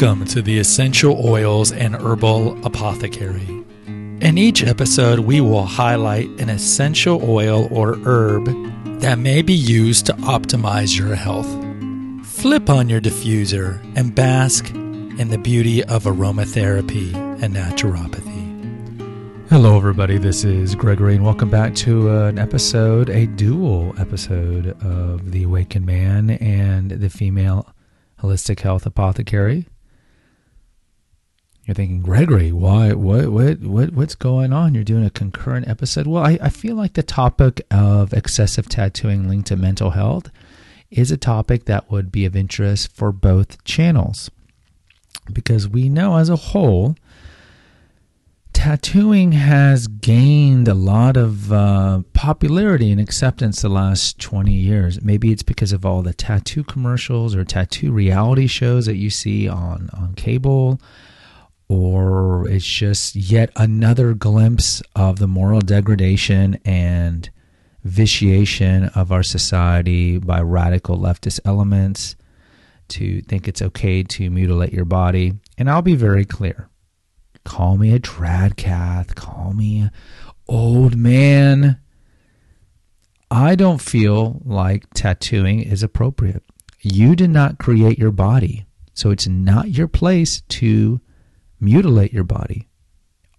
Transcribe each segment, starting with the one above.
Welcome to the Essential Oils and Herbal Apothecary. In each episode, we will highlight an essential oil or herb that may be used to optimize your health. Flip on your diffuser and bask in the beauty of aromatherapy and naturopathy. Hello, everybody. This is Gregory, and welcome back to an episode, a dual episode of The Awakened Man and the Female Holistic Health Apothecary. You're thinking, Gregory, why, what, what, what, what's going on? You're doing a concurrent episode. Well, I, I feel like the topic of excessive tattooing linked to mental health is a topic that would be of interest for both channels because we know as a whole tattooing has gained a lot of uh, popularity and acceptance the last 20 years. Maybe it's because of all the tattoo commercials or tattoo reality shows that you see on, on cable, or it's just yet another glimpse of the moral degradation and vitiation of our society by radical leftist elements to think it's okay to mutilate your body. And I'll be very clear Call me a tradcath. Call me an old man. I don't feel like tattooing is appropriate. You did not create your body, so it's not your place to mutilate your body.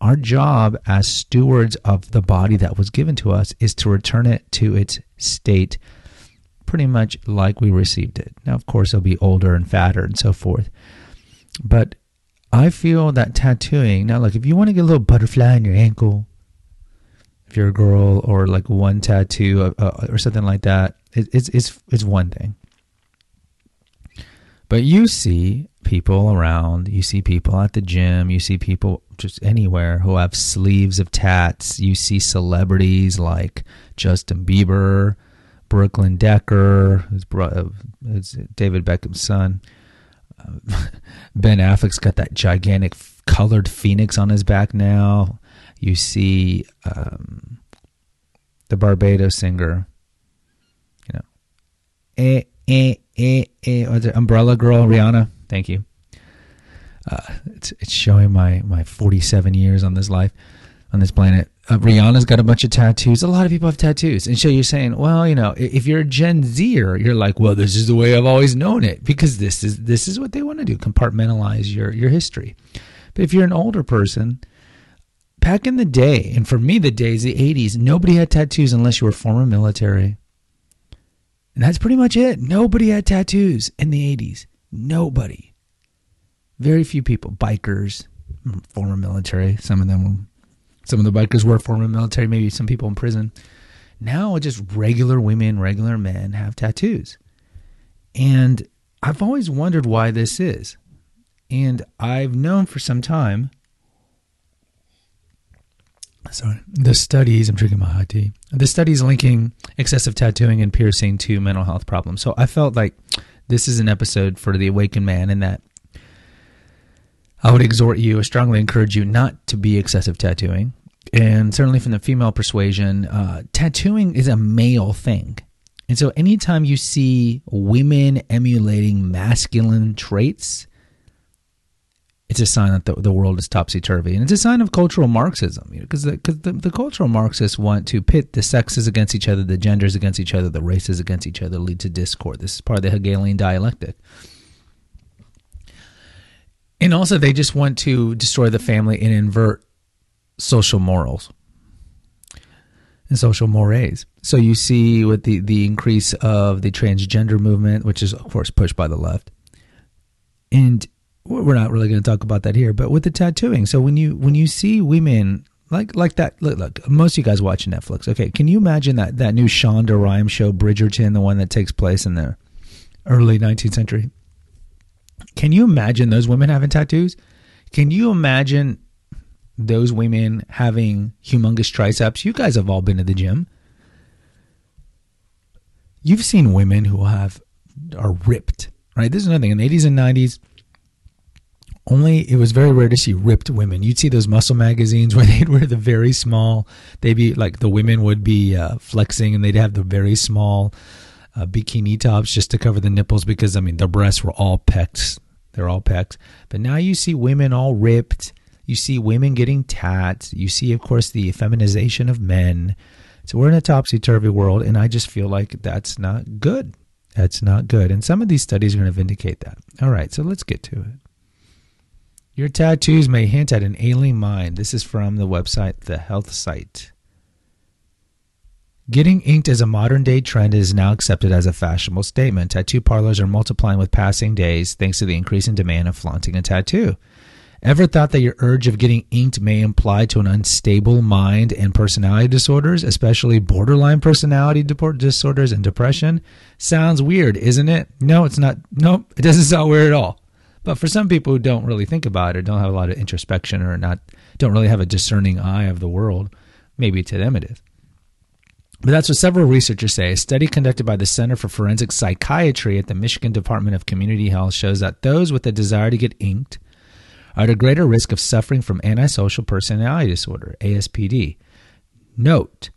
Our job as stewards of the body that was given to us is to return it to its state pretty much like we received it. Now, of course, it'll be older and fatter and so forth. But I feel that tattooing now, like if you want to get a little butterfly on your ankle, if you're a girl, or like one tattoo uh, uh, or something like that, it, it's it's it's one thing. But you see people around, you see people at the gym, you see people just anywhere who have sleeves of tats. You see celebrities like Justin Bieber, Brooklyn Beckham, who's, who's David Beckham's son. ben Affleck's got that gigantic colored phoenix on his back now. You see um, the Barbados singer, you know, eh, eh, eh, eh, Umbrella Girl, Rihanna. Thank you. Uh, it's it's showing my my 47 years on this life, on this planet uh, Rihanna's got a bunch of tattoos. A lot of people have tattoos. And so you're saying, well, you know, if you're a Gen Zer, you're like, well, this is the way I've always known it because this is this is what they want to do, compartmentalize your your history. But if you're an older person, back in the day, and for me the days, the 80s, nobody had tattoos unless you were former military. And that's pretty much it. Nobody had tattoos in the 80s. Nobody. Very few people, bikers, former military, some of them were some of the bikers were former military, maybe some people in prison. Now, just regular women, regular men have tattoos. And I've always wondered why this is. And I've known for some time. Sorry, the studies, I'm drinking my hot tea. The studies linking excessive tattooing and piercing to mental health problems. So I felt like this is an episode for the awakened man in that I would exhort you, I strongly encourage you not to be excessive tattooing. And certainly from the female persuasion, uh, tattooing is a male thing. And so anytime you see women emulating masculine traits, it's a sign that the, the world is topsy turvy. And it's a sign of cultural Marxism, because you know, the, the, the, cultural Marxists want to pit the sexes against each other, the genders against each other, the races against each other, lead to discord. This is part of the Hegelian dialectic. And also, they just want to destroy the family and invert social morals and social mores. So you see with the, the increase of the transgender movement, which is, of course, pushed by the left. And we're not really going to talk about that here, but with the tattooing. So when you when you see women like like that, look, look, most of you guys watch Netflix. Okay, can you imagine that that new Shonda Rhimes show, Bridgerton, the one that takes place in the early 19th century? Can you imagine those women having tattoos? Can you imagine those women having humongous triceps? You guys have all been to the gym. You've seen women who have are ripped, right? This is another thing. In the 80s and 90s, only it was very rare to see ripped women. You'd see those muscle magazines where they'd wear the very small. They'd be like the women would be uh, flexing, and they'd have the very small uh, bikini tops just to cover the nipples because I mean the breasts were all pecs They're all pecs. But now you see women all ripped. You see women getting tats. You see, of course, the feminization of men. So we're in a topsy turvy world, and I just feel like that's not good. That's not good. And some of these studies are going to vindicate that. All right, so let's get to it. Your tattoos may hint at an alien mind. This is from the website The Health Site. Getting inked as a modern day trend is now accepted as a fashionable statement. Tattoo parlors are multiplying with passing days thanks to the increasing demand of flaunting a tattoo. Ever thought that your urge of getting inked may imply to an unstable mind and personality disorders, especially borderline personality disorders and depression? Sounds weird, isn't it? No, it's not. Nope, it doesn't sound weird at all. But for some people who don't really think about it, don't have a lot of introspection, or not, don't really have a discerning eye of the world, maybe to them it is. But that's what several researchers say. A study conducted by the Center for Forensic Psychiatry at the Michigan Department of Community Health shows that those with a desire to get inked are at a greater risk of suffering from antisocial personality disorder, ASPD. Note,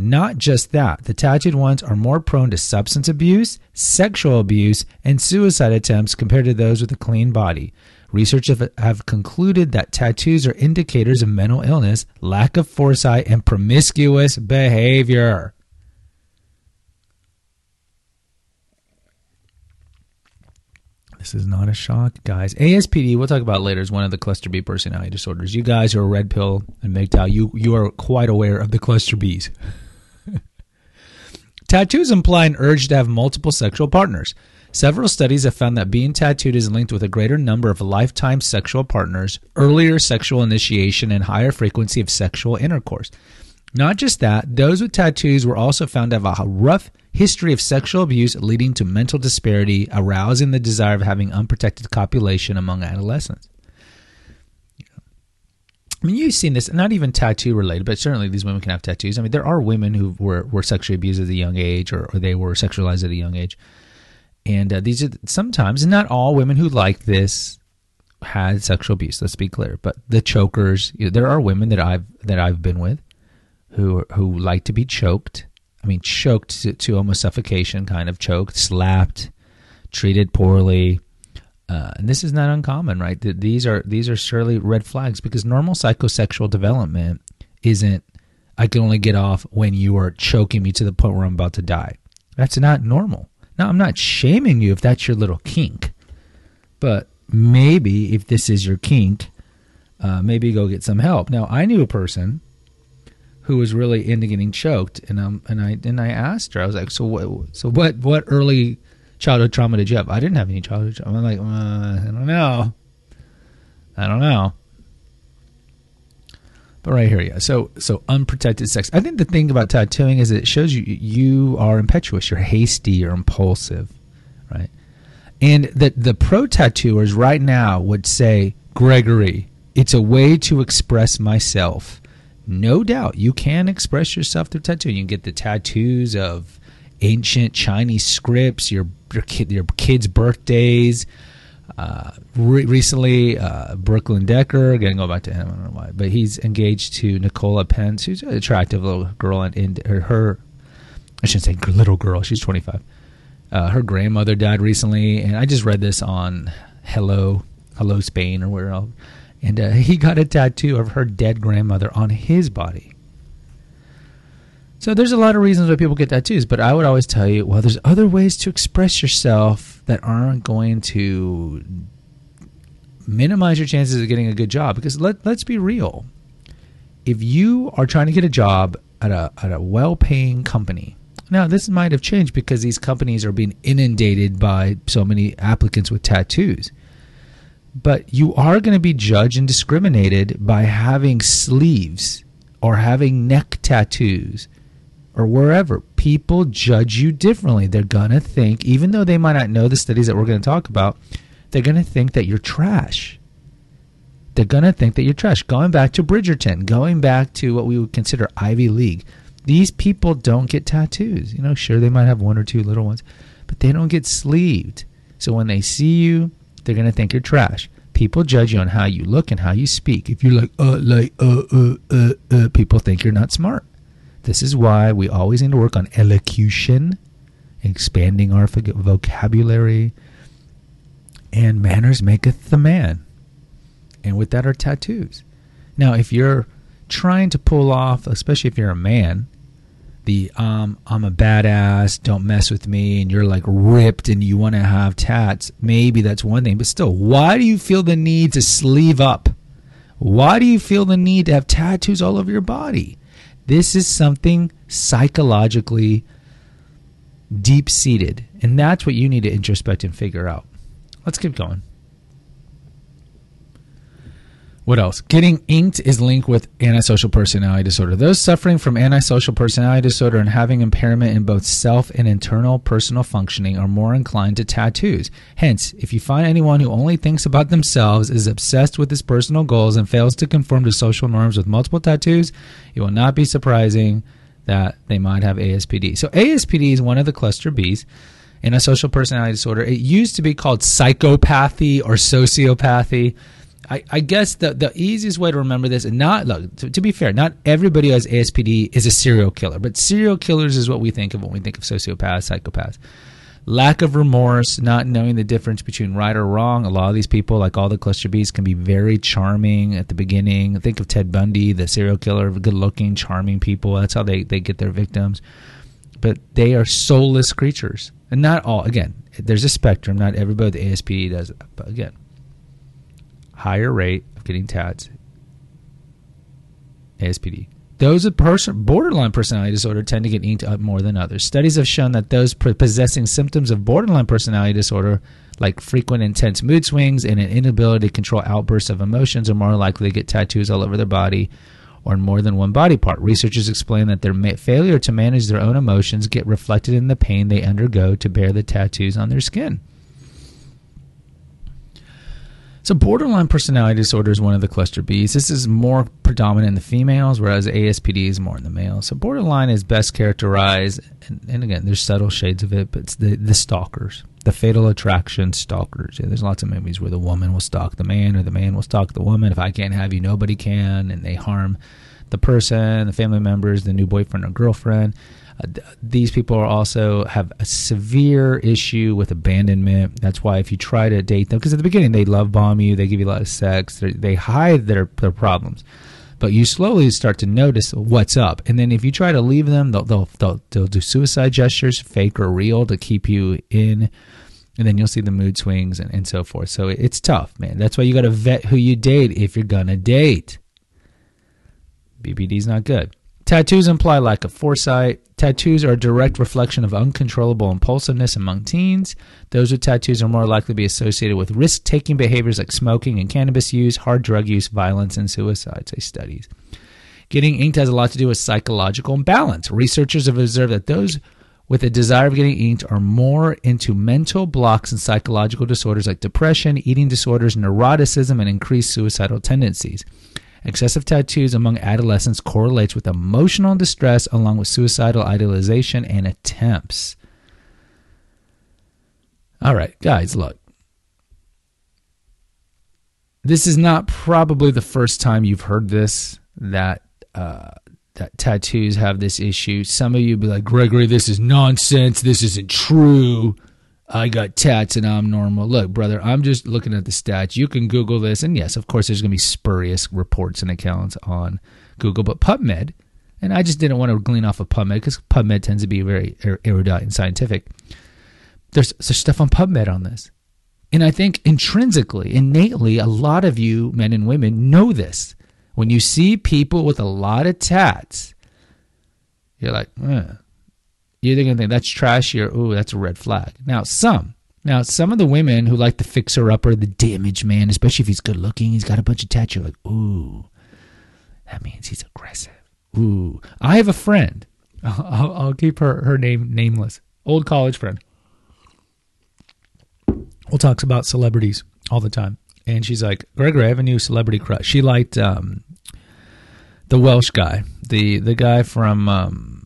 not just that, the tattooed ones are more prone to substance abuse, sexual abuse, and suicide attempts compared to those with a clean body. Researchers have concluded that tattoos are indicators of mental illness, lack of foresight, and promiscuous behavior. This is not a shock, guys. ASPD, we'll talk about later, is one of the cluster B personality disorders. You guys who are red pill and MGTOW, you, you are quite aware of the cluster Bs. Tattoos imply an urge to have multiple sexual partners. Several studies have found that being tattooed is linked with a greater number of lifetime sexual partners, earlier sexual initiation, and higher frequency of sexual intercourse. Not just that, those with tattoos were also found to have a rough history of sexual abuse leading to mental disparity, arousing the desire of having unprotected copulation among adolescents. I mean, you've seen this, not even tattoo related, but certainly these women can have tattoos. I mean, there are women who were, were sexually abused at a young age or, or they were sexualized at a young age. And uh, these are sometimes, not all women who like this had sexual abuse. Let's be clear. But the chokers, you know, there are women that I've that I've been with who who like to be choked. I mean, choked to, to almost suffocation, kind of choked, slapped, treated poorly. Uh, and this is not uncommon, right? These are these are surely red flags because normal psychosexual development isn't. I can only get off when you are choking me to the point where I'm about to die. That's not normal. Now, I'm not shaming you if that's your little kink, but maybe if this is your kink, uh, maybe go get some help. Now, I knew a person who was really into getting choked, and um, and I and I asked her, I was like, so what, so what, what early childhood trauma did you have? I didn't have any childhood trauma. I'm like, uh, I don't know, I don't know. But right here, yeah. So so unprotected sex. I think the thing about tattooing is it shows you you are impetuous, you're hasty, you're impulsive, right? And that the pro tattooers right now would say, Gregory, it's a way to express myself. No doubt, you can express yourself through tattooing. You can get the tattoos of ancient Chinese scripts, your your, kid, your kids' birthdays, uh, re- recently, uh, Brooklyn Beckham, again, go back to him, I don't know why, but he's engaged to Nicola Peltz, who's an attractive little girl, and, her, I shouldn't say little girl, she's 25. Uh, her grandmother died recently, and I just read this on Hello, Hello Spain, or where else, and uh, he got a tattoo of her dead grandmother on his body. So there's a lot of reasons why people get tattoos, but I would always tell you, well, there's other ways to express yourself that aren't going to minimize your chances of getting a good job. Because let let's be real, if you are trying to get a job at a at a well-paying company, now this might have changed because these companies are being inundated by so many applicants with tattoos. But you are going to be judged and discriminated by having sleeves or having neck tattoos or wherever, people judge you differently. They're going to think, even though they might not know the studies that we're going to talk about, they're going to think that you're trash. They're going to think that you're trash. Going back to Bridgerton, going back to what we would consider Ivy League, these people don't get tattoos. You know, sure, they might have one or two little ones, but they don't get sleeved. So when they see you, they're going to think you're trash. People judge you on how you look and how you speak. If you're like, uh, like, uh, uh, uh, uh, people think you're not smart. This is why we always need to work on elocution, expanding our vocabulary, And manners maketh the man. And with that are tattoos. Now, if you're trying to pull off, especially if you're a man, the um, I'm a badass, don't mess with me, and you're like ripped and you want to have tats, maybe that's one thing. But still, why do you feel the need to sleeve up? Why do you feel the need to have tattoos all over your body? This is something psychologically deep seated. And that's what you need to introspect and figure out. Let's keep going. What else? Getting inked is linked with antisocial personality disorder. Those suffering from antisocial personality disorder and having impairment in both self and internal personal functioning are more inclined to tattoos. Hence, if you find anyone who only thinks about themselves, is obsessed with his personal goals, and fails to conform to social norms with multiple tattoos, it will not be surprising that they might have ASPD. So, ASPD is one of the cluster Bs antisocial personality disorder. It used to be called psychopathy or sociopathy. I, I, guess the, the easiest way to remember this, and not look to, to, be fair, not everybody who has ASPD is a serial killer, but serial killers is what we think of when we think of sociopaths, psychopaths. Lack of remorse, not knowing the difference between right or wrong. A lot of these people, like all the cluster Bs, can be very charming at the beginning. Think of Ted Bundy, the serial killer, good looking, charming people. That's how they, they get their victims. But they are soulless creatures. And not all, again, there's a spectrum. Not everybody with ASPD does it. But again, higher rate of getting tats, ASPD. Those with person, borderline personality disorder tend to get inked up more than others. Studies have shown that those possessing symptoms of borderline personality disorder, like frequent intense mood swings and an inability to control outbursts of emotions, are more likely to get tattoos all over their body or in more than one body part. Researchers explain that their failure to manage their own emotions get reflected in the pain they undergo to bear the tattoos on their skin. So, borderline personality disorder is one of the cluster Bs. This is more predominant in the females, whereas ASPD is more in the males. So, borderline is best characterized, and, and again, there's subtle shades of it, but it's the, the stalkers, the fatal attraction stalkers. Yeah, there's lots of movies where the woman will stalk the man or the man will stalk the woman. If I can't have you, nobody can, and they harm the person, the family members, the new boyfriend or girlfriend. These people are also have a severe issue with abandonment. That's why if you try to date them, because at the beginning they love bomb you, they give you a lot of sex, they hide their their problems, but you slowly start to notice what's up. And then if you try to leave them, they'll they'll they'll, they'll do suicide gestures, fake or real, to keep you in. And then you'll see the mood swings and, and so forth. So it's tough, man. That's why you got to vet who you date if you're gonna date. BPD is not good. Tattoos imply lack of foresight. Tattoos are a direct reflection of uncontrollable impulsiveness among teens. Those with tattoos are more likely to be associated with risk taking behaviors like smoking and cannabis use, hard drug use, violence, and suicide, say studies. Getting inked has a lot to do with psychological imbalance. Researchers have observed that those with a desire of getting inked are more into mental blocks and psychological disorders like depression, eating disorders, neuroticism, and increased suicidal tendencies. Excessive tattoos among adolescents correlates with emotional distress along with suicidal idealization and attempts. All right, guys, look. This is not probably the first time you've heard this that uh, that tattoos have this issue. Some of you be like, Gregory, this is nonsense. This isn't true. I got tats and I'm normal. Look, brother, I'm just looking at the stats. You can Google this. And yes, of course, there's going to be spurious reports and accounts on Google, but PubMed, and I just didn't want to glean off of PubMed because PubMed tends to be very er, erudite and scientific. There's, there's stuff on PubMed on this. And I think intrinsically, innately, a lot of you men and women know this. When you see people with a lot of tats, you're like, eh, you're going to think that's trashy or, ooh, that's a red flag. Now, some. Now, some of the women who like the fixer upper, the damage man, especially if he's good looking, he's got a bunch of tattoos, like, ooh, that means he's aggressive. Ooh. I have a friend. I'll, I'll keep her, her name nameless. Old college friend. Who talks about celebrities all the time. And she's like, Gregory, I have a new celebrity crush. She liked um, the Welsh guy, the the guy from um,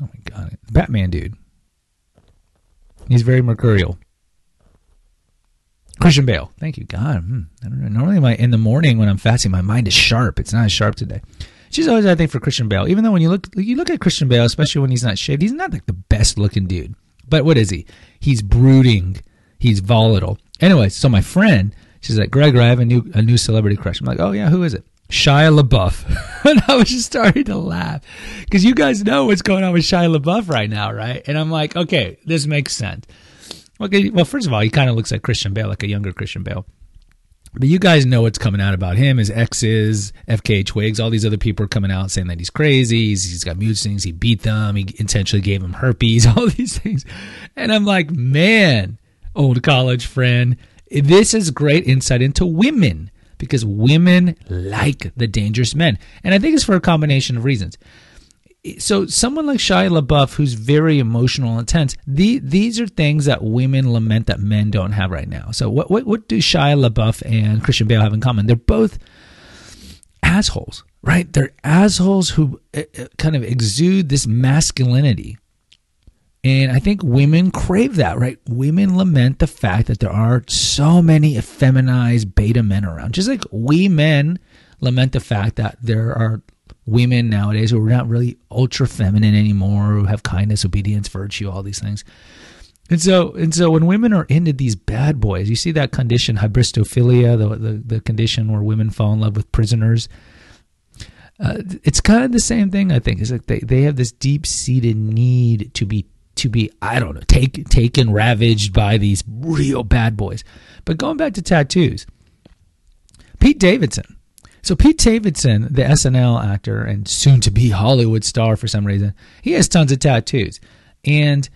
Oh my god, Batman dude. He's very mercurial. Christian Bale. Thank you, God. Hmm. I don't know. Normally, my in the morning when I'm fasting, my mind is sharp. It's not as sharp today. She's always, I think, for Christian Bale. Even though when you look, you look at Christian Bale, especially when he's not shaved, he's not like the best looking dude. But what is he? He's brooding. He's volatile. Anyway, so my friend, she's like, Gregor, I have a new a new celebrity crush. I'm like, oh yeah, who is it? Shia LaBeouf. and I was just starting to laugh because you guys know what's going on with Shia LaBeouf right now, right? And I'm like, okay, this makes sense. Okay, well, first of all, he kind of looks like Christian Bale, like a younger Christian Bale. But you guys know what's coming out about him. His exes, FKA Twigs, all these other people are coming out saying that he's crazy. He's, he's got swings. He beat them. He intentionally gave them herpes. All these things, and I'm like, man, old college friend, this is great insight into women because women like the dangerous men, and I think it's for a combination of reasons so someone like Shia LaBeouf, who's very emotional and intense, the, these are things that women lament that men don't have right now. So what, what, what do Shia LaBeouf and Christian Bale have in common? They're both assholes, right? They're assholes who uh, uh, kind of exude this masculinity. And I think women crave that, right? Women lament the fact that there are so many effeminized beta men around. Just like we men lament the fact that there are women nowadays who are not really ultra feminine anymore, who have kindness, obedience, virtue, all these things. And so, and so, when women are into these bad boys, you see that condition, hybristophilia, the the, the condition where women fall in love with prisoners. Uh, it's kind of the same thing, I think. It's like they, they have this deep seated need to be to be I don't know take, taken ravaged by these real bad boys. But going back to tattoos, Pete Davidson, so Pete Davidson, the SNL actor and soon to be Hollywood star for some reason, he has tons of tattoos. And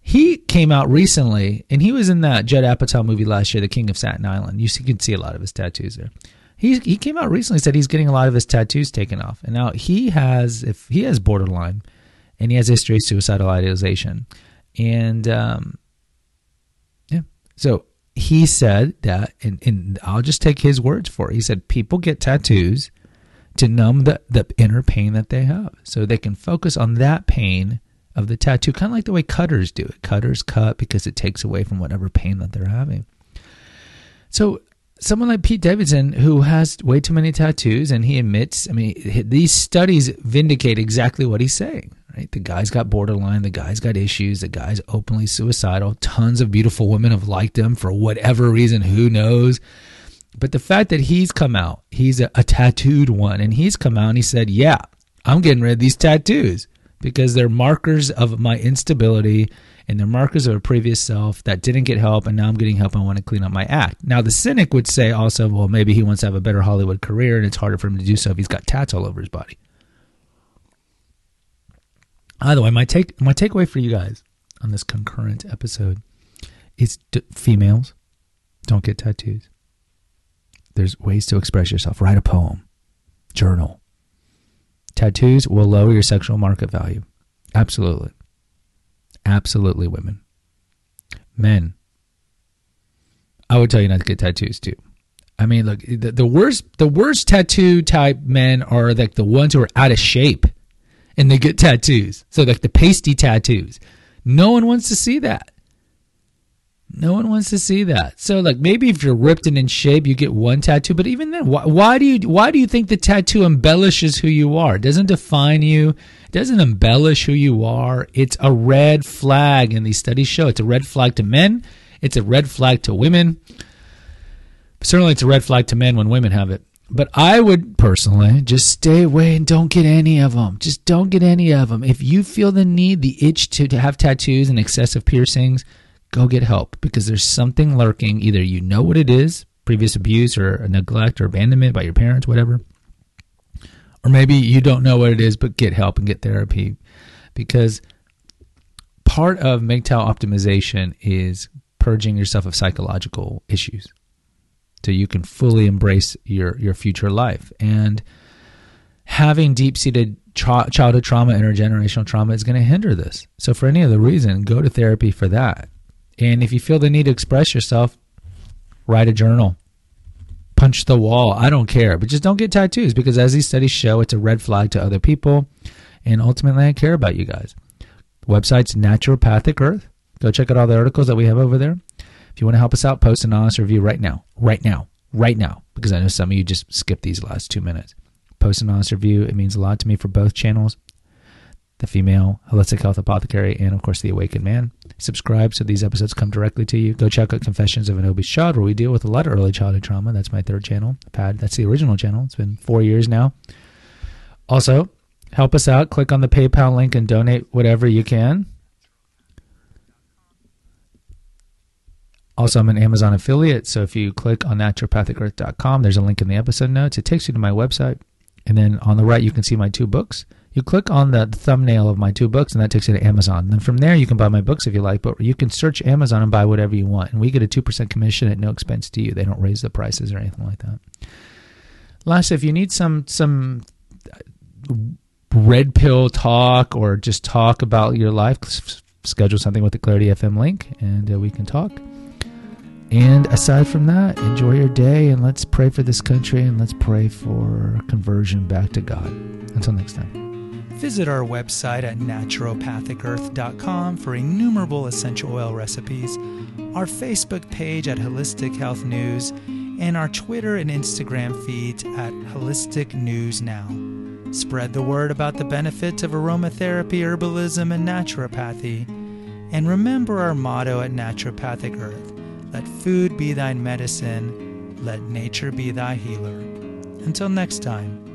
he came out recently and he was in that Judd Apatow movie last year, The King of Staten Island. You can see a lot of his tattoos there. He he came out recently said he's getting a lot of his tattoos taken off. And now he has if he has borderline and he has history of suicidal idealization. And um yeah. So he said that, and, and I'll just take his words for it. He said people get tattoos to numb the, the inner pain that they have so they can focus on that pain of the tattoo, kind of like the way cutters do it. Cutters cut because it takes away from whatever pain that they're having. So, someone like Pete Davidson, who has way too many tattoos, and he admits, I mean, these studies vindicate exactly what he's saying. Right? The guy's got borderline. The guy's got issues. The guy's openly suicidal. Tons of beautiful women have liked him for whatever reason. Who knows? But the fact that he's come out, he's a, a tattooed one, and he's come out and he said, Yeah, I'm getting rid of these tattoos because they're markers of my instability and they're markers of a previous self that didn't get help and now I'm getting help I want to clean up my act. Now the cynic would say also, well, maybe he wants to have a better Hollywood career and it's harder for him to do so if he's got tats all over his body. Either way, my take my takeaway for you guys on this concurrent episode is d- females don't get tattoos. There's ways to express yourself. Write a poem, journal. Tattoos will lower your sexual market value. Absolutely. Absolutely, women. Men, I would tell you not to get tattoos too. I mean, look, the, the worst the worst tattoo type men are like the ones who are out of shape and they get tattoos. So like the pasty tattoos. No one wants to see that. No one wants to see that. So like maybe if you're ripped and in shape, you get one tattoo. But even then, why, why do you why do you think the tattoo embellishes who you are? It doesn't define you. It doesn't embellish who you are. It's a red flag, and these studies show it's a red flag to men. It's a red flag to women. Certainly, it's a red flag to men when women have it. But I would personally just stay away and don't get any of them. Just don't get any of them. If you feel the need, the itch to, to have tattoos and excessive piercings, go get help because there's something lurking. Either you know what it is, previous abuse or neglect or abandonment by your parents, whatever. Or maybe you don't know what it is, but get help and get therapy because part of MGTOW optimization is purging yourself of psychological issues so you can fully embrace your your future life. And having deep-seated tra- childhood trauma intergenerational trauma is going to hinder this. So for any other reason go to therapy for that. And if you feel the need to express yourself write a journal. Punch the wall. I don't care. But just don't get tattoos because as these studies show it's a red flag to other people. And ultimately i care about you guys. Website's naturopathic earth. Go check out all the articles that we have over there if you want to help us out, post an honest review right now, right now, right now, because I know some of you just skipped these last two minutes. Post an honest review. It means a lot to me for both channels. the female holistic health apothecary, and of course the awakened man. Subscribe so these episodes come directly to you. Go check out Confessions of an Obese Child, where we deal with a lot of early childhood trauma. That's my third channel. Pad, that's the original channel. It's been four years now. Also, help us out. Click on the PayPal link and donate whatever you can. Also, I'm an Amazon affiliate, so if you click on naturopathicearth.com, there's a link in the episode notes. It takes you to my website, and then on the right, you can see my two books. You click on the thumbnail of my two books, and that takes you to Amazon. Then from there, you can buy my books if you like, but you can search Amazon and buy whatever you want. And we get a 2% commission at no expense to you. They don't raise the prices or anything like that. Last, if you need some some red pill talk or just talk about your life, schedule something with the Clarity FM link, and uh, we can talk. And aside from that, enjoy your day and let's pray for this country and let's pray for conversion back to God. Until next time. Visit our website at naturopathicearth.com for innumerable essential oil recipes, our Facebook page at Holistic Health News, and our Twitter and Instagram feeds at Holistic News Now. Spread the word about the benefits of aromatherapy, herbalism, and naturopathy. And remember our motto at Naturopathic Earth let food be thy medicine, let nature be thy healer. Until next time.